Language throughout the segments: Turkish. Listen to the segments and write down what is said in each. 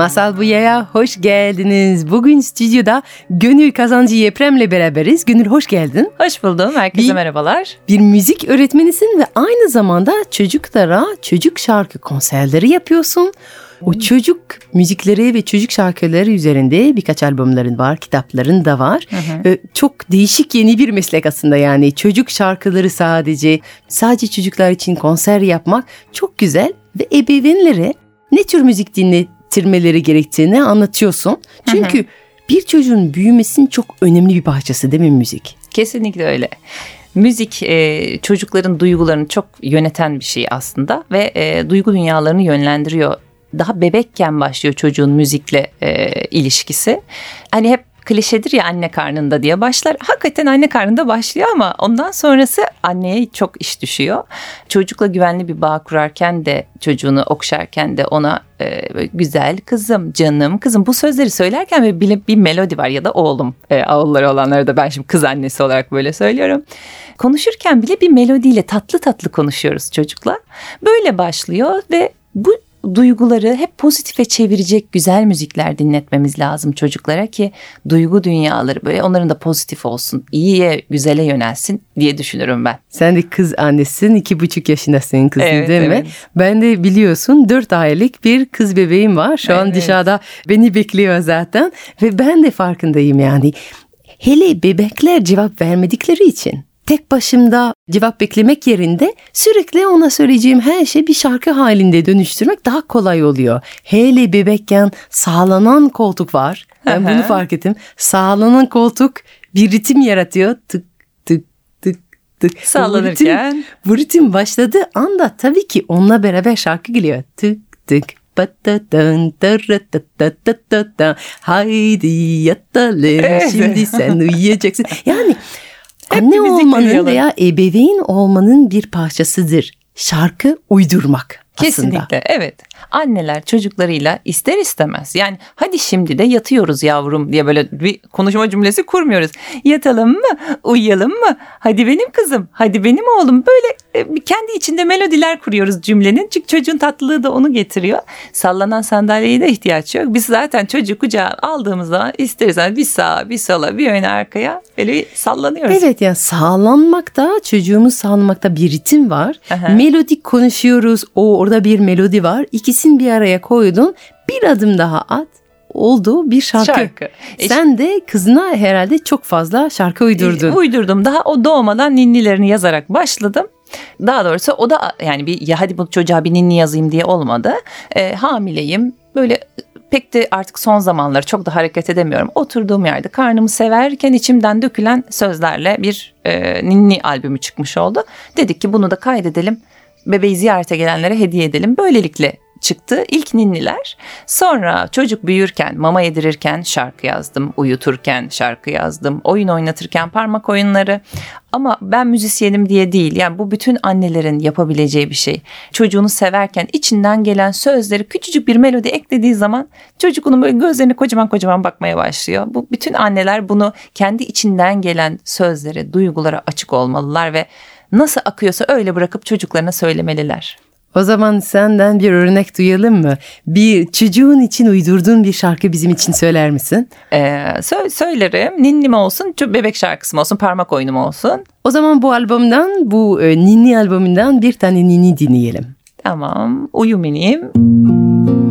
Masal Buya'ya hoş geldiniz. Bugün stüdyoda Gönül Kazancı Yeprem'le beraberiz. Gönül hoş geldin. Hoş buldum. Herkese Bir- merhabalar. Bir müzik öğretmenisin ve aynı zamanda çocuklara çocuk şarkı konserleri yapıyorsun. O çocuk müzikleri ve çocuk şarkıları üzerinde birkaç albümlerin var, kitapların da var. Ee, Çok değişik yeni bir meslek aslında yani. Çocuk şarkıları sadece, sadece çocuklar için konser yapmak çok güzel ve ebeveynlere ne tür müzik dinletirmeleri gerektiğini anlatıyorsun. Çünkü bir çocuğun büyümesinin çok önemli bir parçası değil mi müzik? Kesinlikle öyle. Müzik e, çocukların duygularını çok yöneten bir şey aslında ve e, duygu dünyalarını yönlendiriyor. Daha bebekken başlıyor çocuğun müzikle e, ilişkisi. Hani hep klişedir ya anne karnında diye başlar. Hakikaten anne karnında başlıyor ama ondan sonrası anneye çok iş düşüyor. Çocukla güvenli bir bağ kurarken de çocuğunu okşarken de ona e, güzel kızım, canım kızım bu sözleri söylerken böyle bir, bir melodi var ya da oğlum e, oğulları olanlara da ben şimdi kız annesi olarak böyle söylüyorum. Konuşurken bile bir melodiyle tatlı tatlı konuşuyoruz çocukla. Böyle başlıyor ve bu duyguları hep pozitife çevirecek güzel müzikler dinletmemiz lazım çocuklara ki duygu dünyaları böyle onların da pozitif olsun, iyiye, güzele yönelsin diye düşünürüm ben. Sen de kız annesin, iki buçuk yaşındasın kızın Evet, değil mi? evet. Ben de biliyorsun dört aylık bir kız bebeğim var. Şu an Evet. dışarıda beni bekliyor zaten. Ve ben de farkındayım yani. Hele bebekler cevap vermedikleri için tek başımda cevap beklemek yerinde sürekli ona söyleyeceğim her şey bir şarkı halinde dönüştürmek daha kolay oluyor. Hele bebekken sağlanan koltuk var. Ben bunu fark ettim. Sağlanan koltuk bir ritim yaratıyor. Tık tık tık tık. Bu ritim- Sallanırken. bu ritim başladığı anda tabii ki onunla beraber şarkı geliyor. Tık tık. Haydi yatalım Evet. şimdi sen uyuyacaksın. Yani anne olmanın veya ebeveyn olmanın bir parçasıdır. Şarkı uydurmak aslında. Kesinlikle evet. Anneler çocuklarıyla ister istemez yani hadi şimdi de yatıyoruz yavrum diye böyle bir konuşma cümlesi kurmuyoruz. Yatalım mı? Uyuyalım mı? Hadi benim kızım, hadi benim oğlum böyle e, kendi içinde melodiler kuruyoruz cümlenin. Çünkü çocuğun tatlılığı da onu getiriyor. Sallanan sandalyeye de ihtiyaç yok. Biz zaten çocuğu kucağa aldığımız zaman isteriz bir sağa, bir sola, bir öne arkaya böyle sallanıyoruz. Evet yani sağlanmakta çocuğumuz sağlanmakta bir ritim var. Aha. Melodik konuşuyoruz. O orada bir melodi var. İkisini bir araya koydun. Bir adım daha at. Oldu bir şarkı. Şarkı. E, Sen de kızına herhalde çok fazla şarkı uydurdun. Uydurdum. Daha o doğmadan ninnilerini yazarak başladım. Daha doğrusu o da yani bir ya hadi bu çocuğa bir ninni yazayım diye olmadı. Ee, hamileyim. Böyle pek de artık son zamanları çok da hareket edemiyorum. Oturduğum yerde karnımı severken içimden dökülen sözlerle bir e, ninni albümü çıkmış oldu. Dedik ki bunu da kaydedelim. Bebeği ziyarete gelenlere hediye edelim. Böylelikle çıktı ilk ninniler. Sonra çocuk büyürken, mama yedirirken şarkı yazdım, uyuturken şarkı yazdım, oyun oynatırken parmak oyunları. Ama ben müzisyenim diye değil. Yani bu bütün annelerin yapabileceği bir şey. Çocuğunu severken içinden gelen sözleri küçücük bir melodi eklediği zaman çocuk onun böyle gözlerini kocaman kocaman bakmaya başlıyor. Bu bütün anneler bunu kendi içinden gelen sözlere, duygulara açık olmalılar ve nasıl akıyorsa öyle bırakıp çocuklarına söylemeliler. O zaman senden bir örnek duyalım mı? Bir çocuğun için uydurduğun bir şarkı bizim için söyler misin? Ee, sö- söylerim. Ninni mi olsun, bebek şarkısı mı olsun, parmak oyunu mu olsun? O zaman bu albümden, bu e, Ninni albümünden bir tane Ninni dinleyelim. Tamam. Uyu minim. Uyu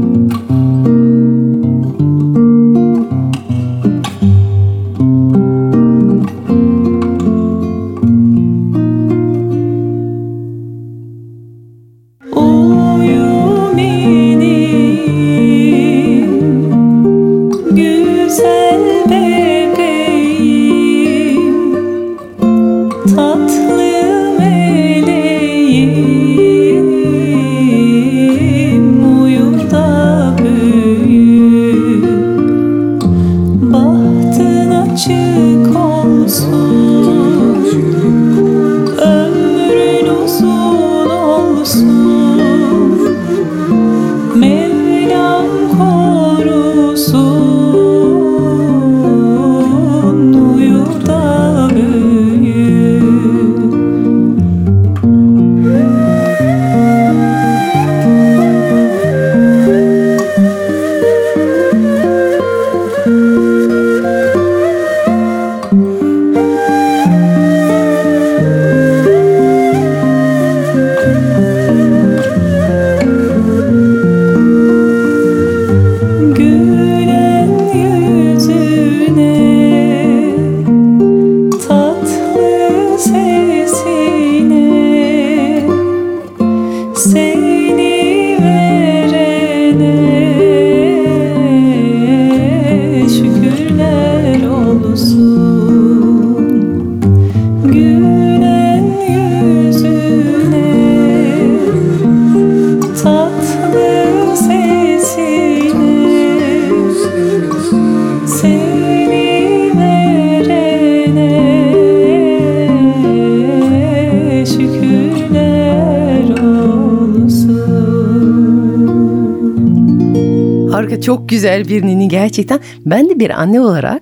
güzel bir nini gerçekten. Ben de bir anne olarak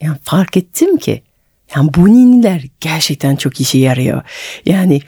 yani fark ettim ki yani bu niniler gerçekten çok işe yarıyor. Yani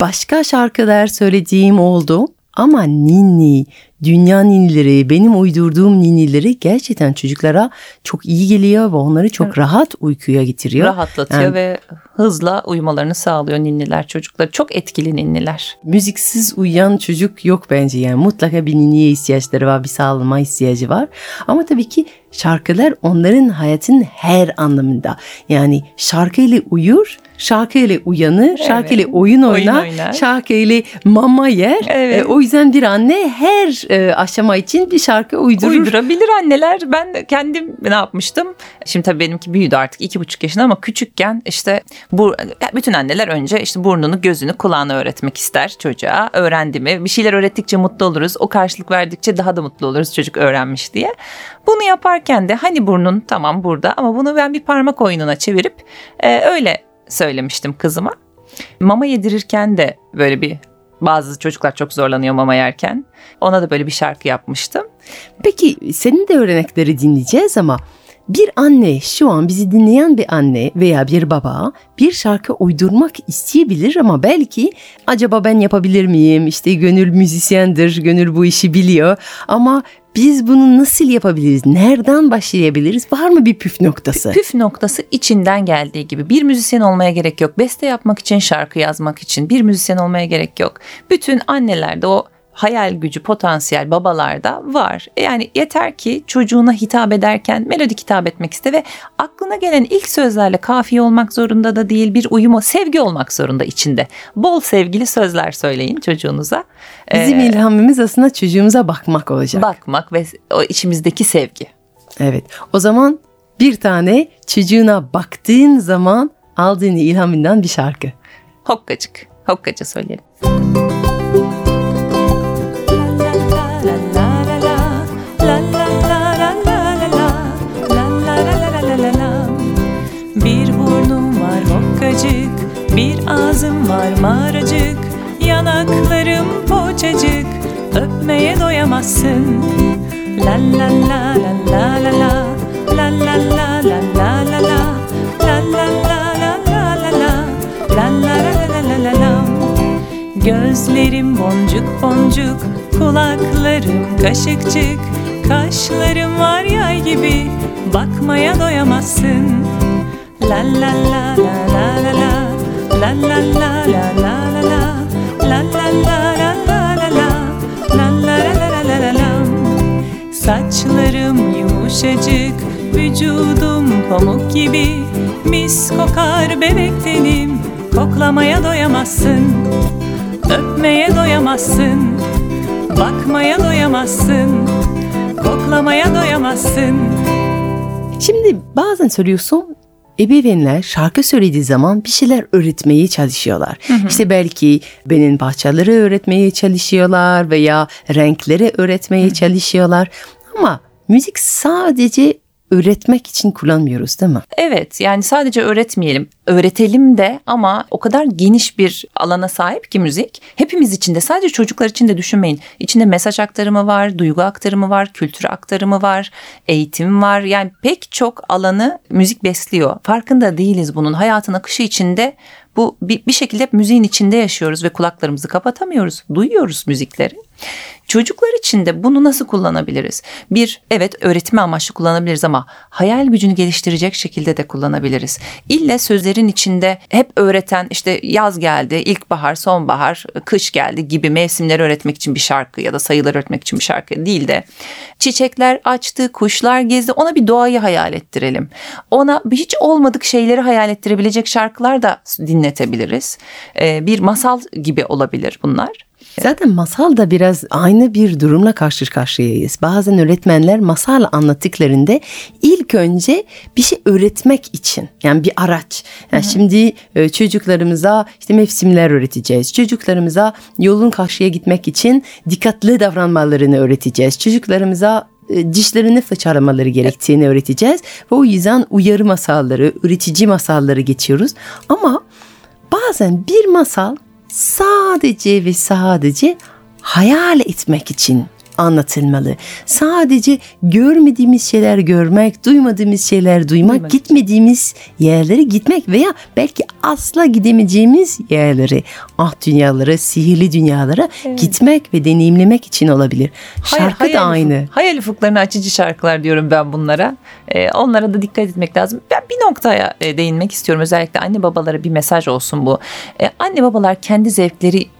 başka şarkılar söylediğim oldu ama ninni, dünya ninnileri, benim uydurduğum ninnileri gerçekten çocuklara çok iyi geliyor ve onları çok Evet. rahat uykuya getiriyor. Rahatlatıyor Yani- ve hızla uyumalarını sağlıyor ninniler çocuklar. Çok etkili ninniler. müziksiz uyuyan çocuk yok bence yani mutlaka bir ninniye ihtiyaçları var bir sağlama ihtiyacı var ama tabii ki şarkılar onların hayatın her anlamında yani şarkıyla uyur şarkıyla uyanır şarkıyla oyun oyun oynar, oynar. şarkıyla mama yer Evet. E, o yüzden bir anne her e, aşama için bir şarkı uydurur. Uydurabilir anneler. Ben de kendim ne yapmıştım? Şimdi tabii benimki büyüdü artık iki buçuk yaşında ama küçükken işte bu bütün anneler önce işte burnunu, gözünü, kulağını öğretmek ister çocuğa. Öğrendi mi? Bir şeyler öğrettikçe mutlu oluruz. O karşılık verdikçe daha da mutlu oluruz çocuk öğrenmiş diye. Bunu yaparken de hani burnun tamam burada ama bunu ben bir parmak oyununa çevirip e, öyle söylemiştim kızıma. Mama yedirirken de böyle bir bazı çocuklar çok zorlanıyor mama yerken. Ona da böyle bir şarkı yapmıştım. Peki senin de örnekleri dinleyeceğiz ama bir anne şu an bizi dinleyen bir anne veya bir baba bir şarkı uydurmak isteyebilir ama belki acaba ben yapabilir miyim? İşte gönül müzisyendir, gönül bu işi biliyor ama biz bunu nasıl yapabiliriz? Nereden başlayabiliriz? Var mı bir püf noktası? Püf noktası içinden geldiği gibi. Bir müzisyen olmaya gerek yok. Beste yapmak için, şarkı yazmak için bir müzisyen olmaya gerek yok. Bütün annelerde o hayal gücü, potansiyel babalarda var. Yani yeter ki çocuğuna hitap ederken melodik hitap etmek iste ve aklına gelen ilk sözlerle kafiye olmak zorunda da değil. Bir uyumu, sevgi olmak zorunda içinde. Bol sevgili sözler söyleyin çocuğunuza. Bizim Ee, ilhamımız aslında çocuğumuza bakmak olacak. bakmak ve o içimizdeki sevgi. Evet. O zaman bir tane çocuğuna baktığın zaman aldığın ilhamından bir şarkı. Hokkacık. Hokkaca söyleyelim. Bir mağaracık, yanaklarım poçacık, öpmeye doyamazsın. La la la la la la la, la la la la la la la, la la la la la la la, la la la la la la la. Gözlerim boncuk boncuk, kulaklarım kaşıkçık, kaşlarım var yay gibi, bakmaya doyamazsın. La la la la la la la, la la la la la la la, la la la la la la la, la la la la la la la. Saçlarım yumuşacık, vücudum pamuk gibi, mis kokar bebek tenim, koklamaya doyamazsın. Öpmeye doyamazsın Bakmaya doyamazsın Koklamaya doyamazsın Şimdi bazen söylüyorsun ebeveynler şarkı söylediği zaman bir şeyler öğretmeye çalışıyorlar. İşte belki benim bahçeleri öğretmeye çalışıyorlar veya renkleri öğretmeye çalışıyorlar. Ama müzik sadece öğretmek için kullanmıyoruz değil mi? Evet yani sadece öğretmeyelim, öğretelim de ama o kadar geniş bir alana sahip ki müzik. Hepimiz için de sadece çocuklar için de düşünmeyin. İçinde mesaj aktarımı var, duygu aktarımı var, kültür aktarımı var, eğitim var. Yani pek çok alanı müzik besliyor. Farkında değiliz bunun. Hayatın akışı içinde bu bir, bir şekilde müziğin içinde yaşıyoruz ve kulaklarımızı kapatamıyoruz. Duyuyoruz müzikleri. Çocuklar için de bunu nasıl kullanabiliriz? Bir, evet öğretme amaçlı kullanabiliriz ama hayal gücünü geliştirecek şekilde de kullanabiliriz. İlle sözlerin içinde hep öğreten işte yaz geldi, ilkbahar, sonbahar, kış geldi gibi mevsimleri öğretmek için bir şarkı ya da sayıları öğretmek için bir şarkı değil de çiçekler açtı, kuşlar gezdi ona bir doğayı hayal ettirelim. Ona hiç olmadık şeyleri hayal ettirebilecek şarkılar da dinletebiliriz. Ee, bir masal gibi olabilir bunlar. Zaten masal da biraz aynı bir durumla karşı karşıyayız. Bazen öğretmenler masal anlattıklarında ilk önce bir şey öğretmek için yani bir araç. Yani şimdi e, çocuklarımıza işte mevsimler öğreteceğiz. Çocuklarımıza yolun karşıya gitmek için dikkatli davranmalarını öğreteceğiz. Çocuklarımıza e, dişlerini fırçalamaları gerektiğini öğreteceğiz. Ve o yüzden uyarı masalları, üretici masalları geçiyoruz. Ama bazen bir masal sadece ve sadece hayal etmek için anlatılmalı. Sadece görmediğimiz şeyler görmek, duymadığımız şeyler duymak, Duymak. gitmediğimiz yerlere gitmek veya belki asla gidemeyeceğimiz yerlere, ah dünyalara, sihirli dünyalara gitmek ve deneyimlemek için olabilir. Şarkı da hayal aynı. ufuk- hayal ufuklarını açıcı şarkılar diyorum ben bunlara. Ee, onlara da dikkat etmek lazım. Ben bir noktaya e, değinmek istiyorum. Özellikle anne babalara bir mesaj olsun bu. Ee, anne babalar kendi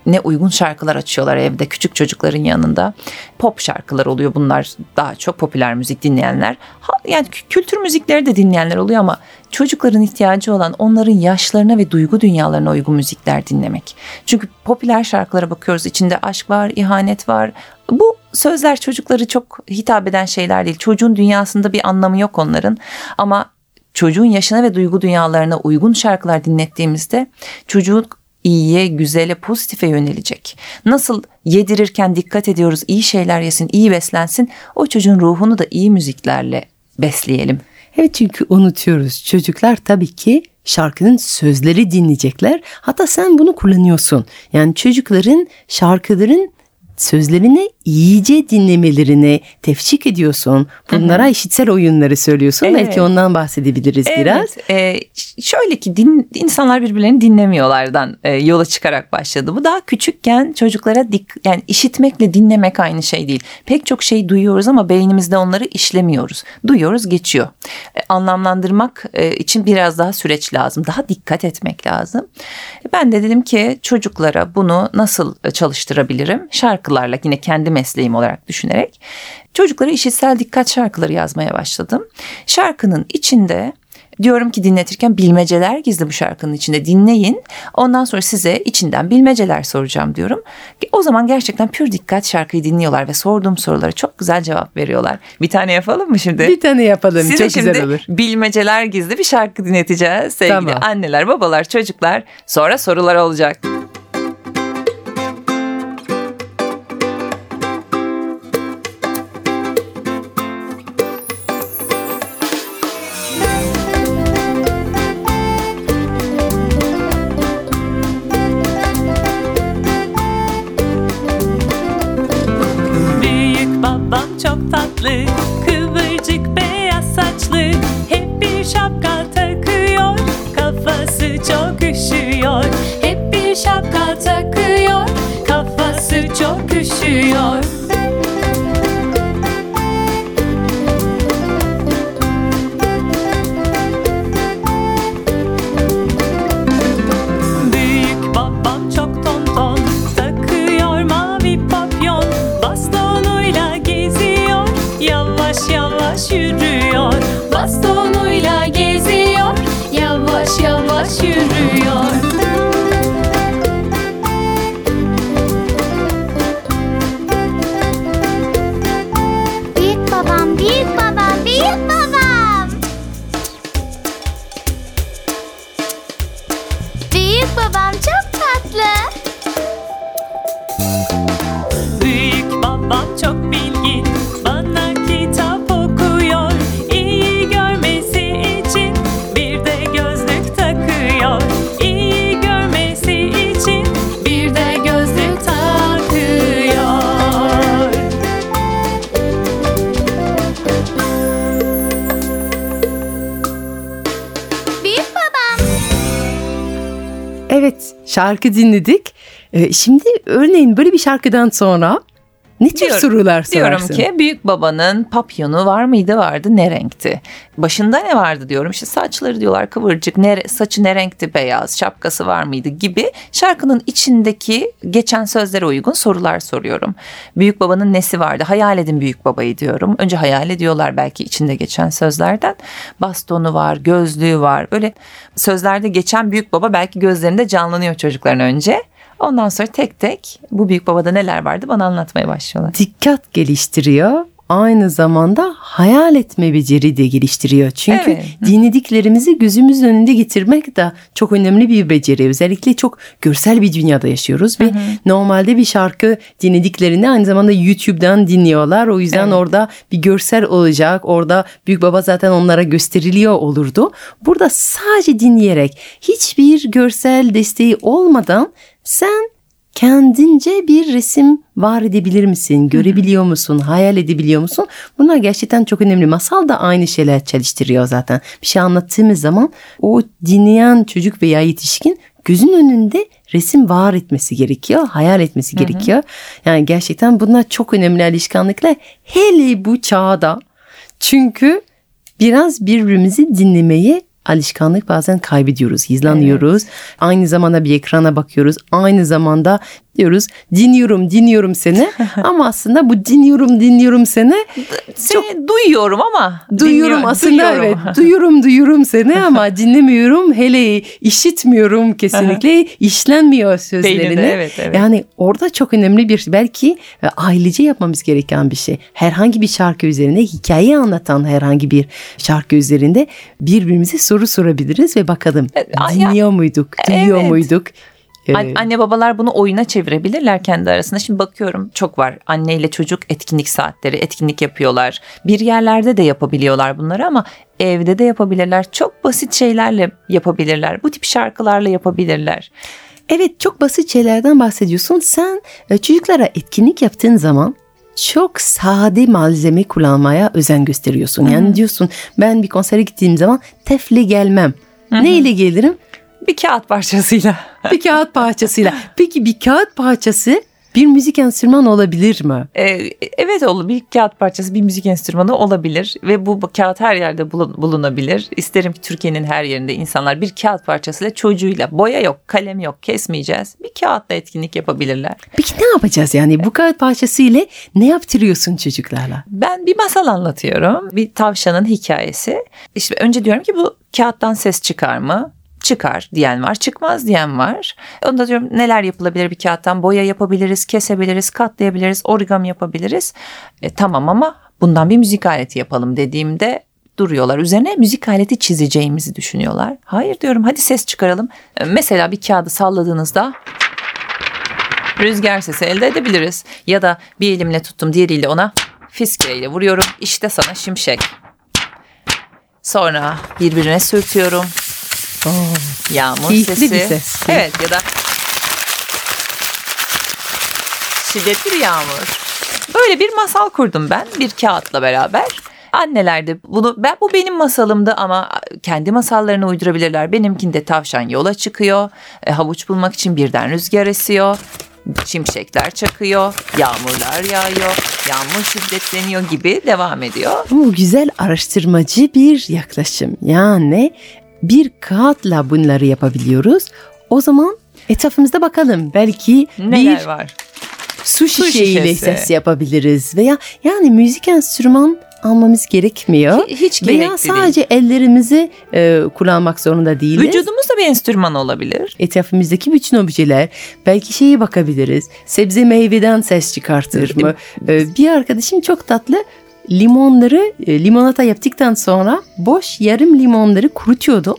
zevklerine uygun şarkılar açıyorlar evde küçük çocukların yanında. Pop şarkılar oluyor bunlar daha çok popüler müzik dinleyenler. Yani kü- kültür müzikleri de dinleyenler oluyor ama çocukların ihtiyacı olan onların yaşlarına ve duygu dünyalarına uygun müzikler dinlemek. Çünkü popüler şarkılara bakıyoruz içinde aşk var, ihanet var. Bu sözler çocukları çok hitap eden şeyler değil. Çocuğun dünyasında bir anlamı yok onların ama çocuğun yaşına ve duygu dünyalarına uygun şarkılar dinlettiğimizde çocuk iyiye, güzele, pozitife yönelecek. Nasıl yedirirken dikkat ediyoruz iyi şeyler yesin, iyi beslensin. O çocuğun ruhunu da iyi müziklerle besleyelim. Evet çünkü unutuyoruz. Çocuklar tabii ki şarkının sözleri dinleyecekler. Hatta sen bunu kullanıyorsun. Yani çocukların şarkıların sözlerini iyice dinlemelerini tefşik ediyorsun. Bunlara işitsel oyunları söylüyorsun. Evet. Belki ondan bahsedebiliriz biraz. Evet, e, ş- şöyle ki din, insanlar birbirlerini dinlemiyorlardan e, yola çıkarak başladı. Bu daha küçükken çocuklara dik, yani işitmekle dinlemek aynı şey değil. Pek çok şey duyuyoruz ama beynimizde onları işlemiyoruz. Duyuyoruz geçiyor. E, anlamlandırmak e, için biraz daha süreç lazım. Daha dikkat etmek lazım. Ben de dedim ki çocuklara bunu nasıl e, çalıştırabilirim? Şarkılarla yine kendi mesleğim olarak düşünerek çocuklara işitsel dikkat şarkıları yazmaya başladım. Şarkının içinde diyorum ki dinletirken bilmeceler gizli bu şarkının içinde dinleyin. Ondan sonra size içinden bilmeceler soracağım diyorum. O zaman gerçekten pür dikkat şarkıyı dinliyorlar ve sorduğum sorulara çok güzel cevap veriyorlar. Bir tane yapalım mı şimdi? Bir tane yapalım. Size Çok şimdi güzel olur. bilmeceler gizli bir şarkı dinleteceğiz sevgili Tamam. anneler, babalar, çocuklar. Sonra sorular olacak. Evet şarkı dinledik. Ee, şimdi örneğin böyle bir şarkıdan sonra ne tür Diyorum- sorular sorarsın? Diyorum ki büyük babanın papyonu var mıydı vardı ne renkti? Başında ne vardı diyorum işte saçları diyorlar kıvırcık ne, saçı ne renkti beyaz şapkası var mıydı gibi şarkının içindeki geçen sözlere uygun sorular soruyorum. Büyük babanın nesi vardı hayal edin büyük babayı diyorum. Önce hayal ediyorlar belki içinde geçen sözlerden bastonu var gözlüğü var böyle sözlerde geçen büyük baba belki gözlerinde canlanıyor çocukların önce. Ondan sonra tek tek bu büyük babada neler vardı bana anlatmaya başlıyorlar. dikkat geliştiriyor. Aynı zamanda hayal etme beceri de geliştiriyor. Çünkü Evet. dinlediklerimizi gözümüzün önünde getirmek de çok önemli bir beceri. Özellikle çok görsel bir dünyada yaşıyoruz ve normalde bir şarkı dinlediklerini aynı zamanda YouTube'dan dinliyorlar. O yüzden Evet. orada bir görsel olacak. Orada büyük baba zaten onlara gösteriliyor olurdu. Burada sadece dinleyerek hiçbir görsel desteği olmadan sen kendince bir resim var edebilir misin? Görebiliyor musun? Hayal edebiliyor musun? Bunlar gerçekten çok önemli. Masal da aynı şeyler çalıştırıyor zaten. Bir şey anlattığımız zaman o dinleyen çocuk veya yetişkin gözün önünde resim var etmesi gerekiyor, hayal etmesi gerekiyor. Yani gerçekten bunlar çok önemli alışkanlıklar. Hele bu çağda. Çünkü biraz birbirimizi dinlemeyi alışkanlık bazen kaybediyoruz, hizlanıyoruz. Aynı zamanda bir ekrana bakıyoruz. Aynı zamanda diyoruz dinliyorum, dinliyorum seni. Ama aslında bu dinliyorum, dinliyorum seni Seni duyuyorum ama. Duyuyorum dinliyor- aslında duyuyorum. evet. Duyuyorum duyuyorum seni ama dinlemiyorum. Hele işitmiyorum kesinlikle. işlenmiyor sözlerini. Beyninde, evet, evet. Yani orada çok önemli bir belki e, ailece yapmamız gereken bir şey. Herhangi bir şarkı üzerinde hikaye anlatan herhangi bir şarkı üzerinde birbirimize soru sorabiliriz ve bakalım E, dinliyor muyduk, duyuyor Evet. muyduk? Ee, An- Anne babalar bunu oyuna çevirebilirler kendi arasında. Şimdi bakıyorum çok var. Anne ile çocuk etkinlik saatleri, etkinlik yapıyorlar. Bir yerlerde de yapabiliyorlar bunları ama evde de yapabilirler. Çok basit şeylerle yapabilirler. Bu tip şarkılarla yapabilirler. Evet çok basit şeylerden bahsediyorsun. Sen e, çocuklara etkinlik yaptığın zaman çok sade malzeme kullanmaya özen gösteriyorsun. Yani diyorsun ben bir konsere gittiğim zaman tefle gelmem. Ne ile gelirim? Bir kağıt parçasıyla. Bir kağıt parçasıyla. Peki bir kağıt parçası bir müzik enstrümanı olabilir mi? Ee, evet olur bir kağıt parçası bir müzik enstrümanı olabilir ve bu kağıt her yerde bulun- bulunabilir. İsterim ki Türkiye'nin her yerinde insanlar bir kağıt parçasıyla çocuğuyla boya yok kalem yok kesmeyeceğiz. Bir kağıtla etkinlik yapabilirler. Peki ne yapacağız yani bu kağıt parçası ile ne yaptırıyorsun çocuklarla? Ben bir masal anlatıyorum. Bir tavşanın hikayesi. İşte önce diyorum ki bu kağıttan ses çıkar mı? Çıkar diyen var, çıkmaz diyen var. Onda diyorum neler yapılabilir bir kağıttan? Boya yapabiliriz, kesebiliriz, katlayabiliriz, origami yapabiliriz. E, tamam ama bundan bir müzik aleti yapalım dediğimde duruyorlar. Üzerine müzik aleti çizeceğimizi düşünüyorlar. Hayır diyorum hadi ses çıkaralım. E, Mesela bir kağıdı salladığınızda rüzgar sesi elde edebiliriz. Ya da bir elimle tuttum diğeriyle ona fiskeyle vuruyorum. İşte sana şimşek. Sonra birbirine sürtüyorum. Yağmur Keyifli sesi. bir ses. Evet ya da şiddetli bir yağmur. Böyle bir masal kurdum ben bir kağıtla beraber. Anneler de bunu ben bu benim masalımdı ama kendi masallarını uydurabilirler. Benimkinde tavşan yola çıkıyor. e, havuç bulmak için birden rüzgar esiyor. Şimşekler çakıyor, yağmurlar yağıyor, yağmur şiddetleniyor gibi devam ediyor. Bu güzel araştırmacı bir yaklaşım. Yani bir kağıtla bunları yapabiliyoruz. O zaman etrafımızda bakalım. Belki Neler bir var? su şişeyle ses yapabiliriz. Veya yani müzik enstrüman almamız gerekmiyor. Hi- hiç Veya gerekli değil. sadece ellerimizi e, kullanmak zorunda değiliz. Vücudumuz da bir enstrüman olabilir. Etrafımızdaki bütün objeler belki şeyi bakabiliriz. Sebze meyveden ses çıkartır mı? Ee, bir arkadaşım çok tatlı limonları e, limonata yaptıktan sonra boş yarım limonları kurutuyordu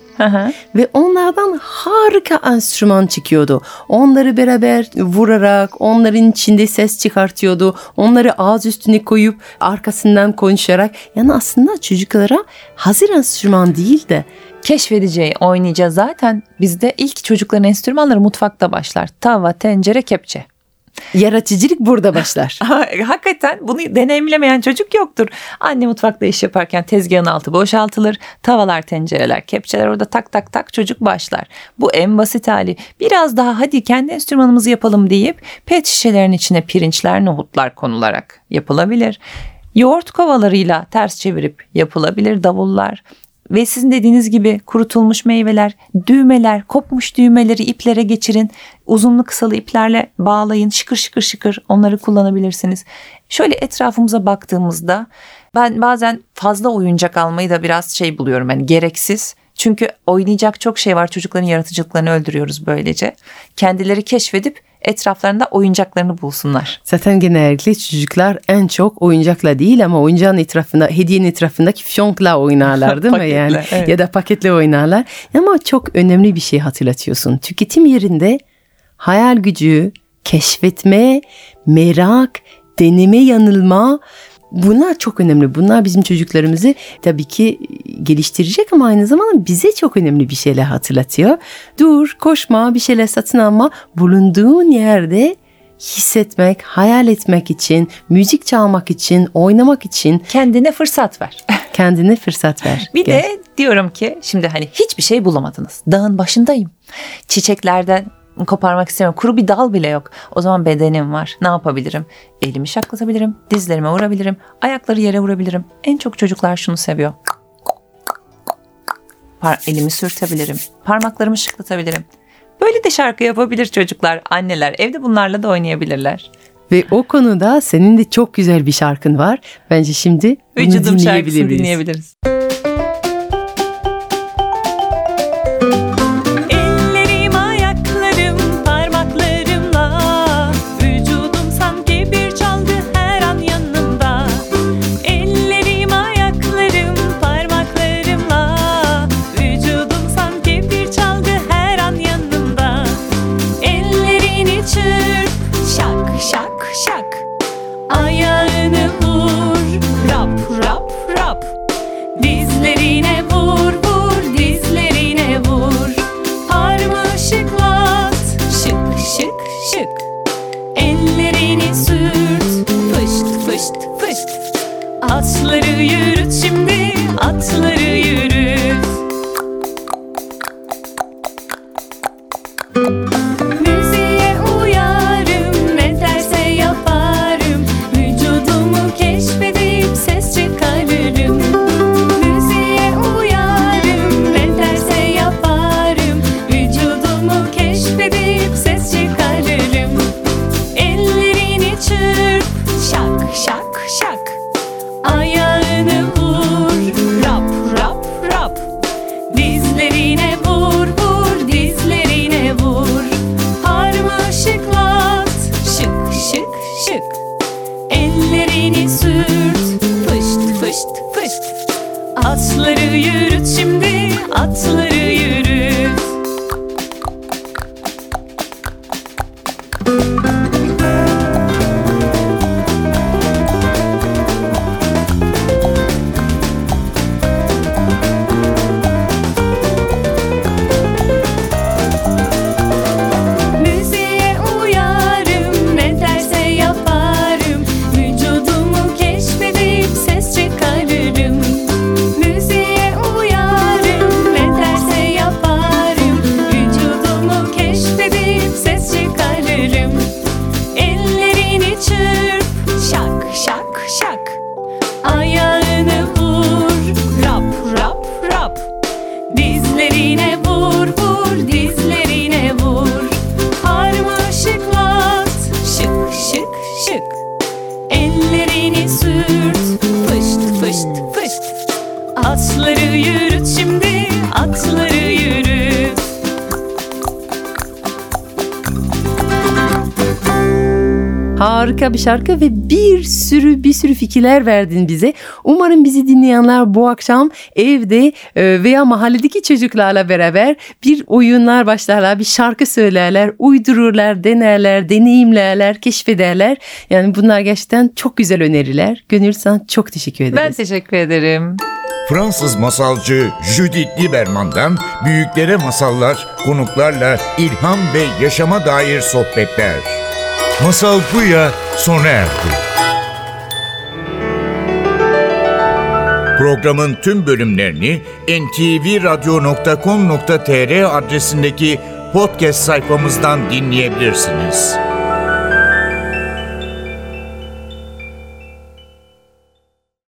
ve onlardan harika enstrüman çıkıyordu. Onları beraber vurarak onların içinde ses çıkartıyordu. Onları ağız üstüne koyup arkasından konuşarak yani aslında çocuklara hazır enstrüman değil de Keşfedeceği, oynayacağı zaten bizde ilk çocukların enstrümanları mutfakta başlar. Tava, tencere, kepçe. Yaratıcılık burada başlar. Hakikaten bunu deneyimlemeyen çocuk yoktur. Anne mutfakta iş yaparken tezgahın altı boşaltılır. Tavalar, tencereler, kepçeler orada tak tak tak çocuk başlar. Bu en basit hali. Biraz daha hadi kendi enstrümanımızı yapalım deyip pet şişelerin içine pirinçler, nohutlar konularak yapılabilir. Yoğurt kovalarıyla ters çevirip yapılabilir davullar. Ve sizin dediğiniz gibi kurutulmuş meyveler, düğmeler, kopmuş düğmeleri iplere geçirin. Uzunlu kısalı iplerle bağlayın. Şıkır şıkır şıkır onları kullanabilirsiniz. Şöyle etrafımıza baktığımızda ben bazen fazla oyuncak almayı da biraz şey buluyorum. Yani gereksiz. Çünkü oynayacak çok şey var. Çocukların yaratıcılıklarını öldürüyoruz böylece. Kendileri keşfedip etraflarında oyuncaklarını bulsunlar. Zaten genellikle çocuklar en çok oyuncakla değil ama oyuncağın etrafında, hediyenin etrafındaki fiyonkla oynarlar değil mi? Yani evet. Ya da paketle oynarlar. Ama çok önemli bir şey hatırlatıyorsun. Tüketim yerinde hayal gücü, keşfetme, merak, deneme yanılma Bunlar çok önemli. Bunlar bizim çocuklarımızı tabii ki geliştirecek ama aynı zamanda bize çok önemli bir şeyler hatırlatıyor. Dur, koşma, bir şeyler satın alma. Bulunduğun yerde hissetmek, hayal etmek için, müzik çalmak için, oynamak için Kendine fırsat ver. kendine fırsat ver. Bir Gel. de diyorum ki şimdi hani hiçbir şey bulamadınız. Dağın başındayım. Çiçeklerden koparmak istemiyorum. Kuru bir dal bile yok. O zaman bedenim var. Ne yapabilirim? Elimi şaklatabilirim. Dizlerime vurabilirim. Ayakları yere vurabilirim. En çok çocuklar şunu seviyor. Par elimi sürtebilirim. Parmaklarımı şıklatabilirim. Böyle de şarkı yapabilir çocuklar, anneler. Evde bunlarla da oynayabilirler. Ve o konuda senin de çok güzel bir şarkın var. Bence şimdi bunu Vücudum şarkısını dinleyebiliriz. dinleyebiliriz. Harika bir şarkı ve bir sürü bir sürü fikirler verdin bize. Umarım bizi dinleyenler bu akşam evde e, veya mahalledeki çocuklarla beraber bir oyunlar başlarlar, bir şarkı söylerler, uydururlar, denerler, deneyimlerler, keşfederler. Yani bunlar gerçekten çok güzel öneriler. Gönül sana çok teşekkür ederiz. Ben teşekkür ederim. Fransız masalcı Judith Lieberman'dan büyüklere masallar, konuklarla ilham ve yaşama dair sohbetler. Masal Buya sona erdi. Programın tüm bölümlerini ntvradio.com.tr adresindeki podcast sayfamızdan dinleyebilirsiniz.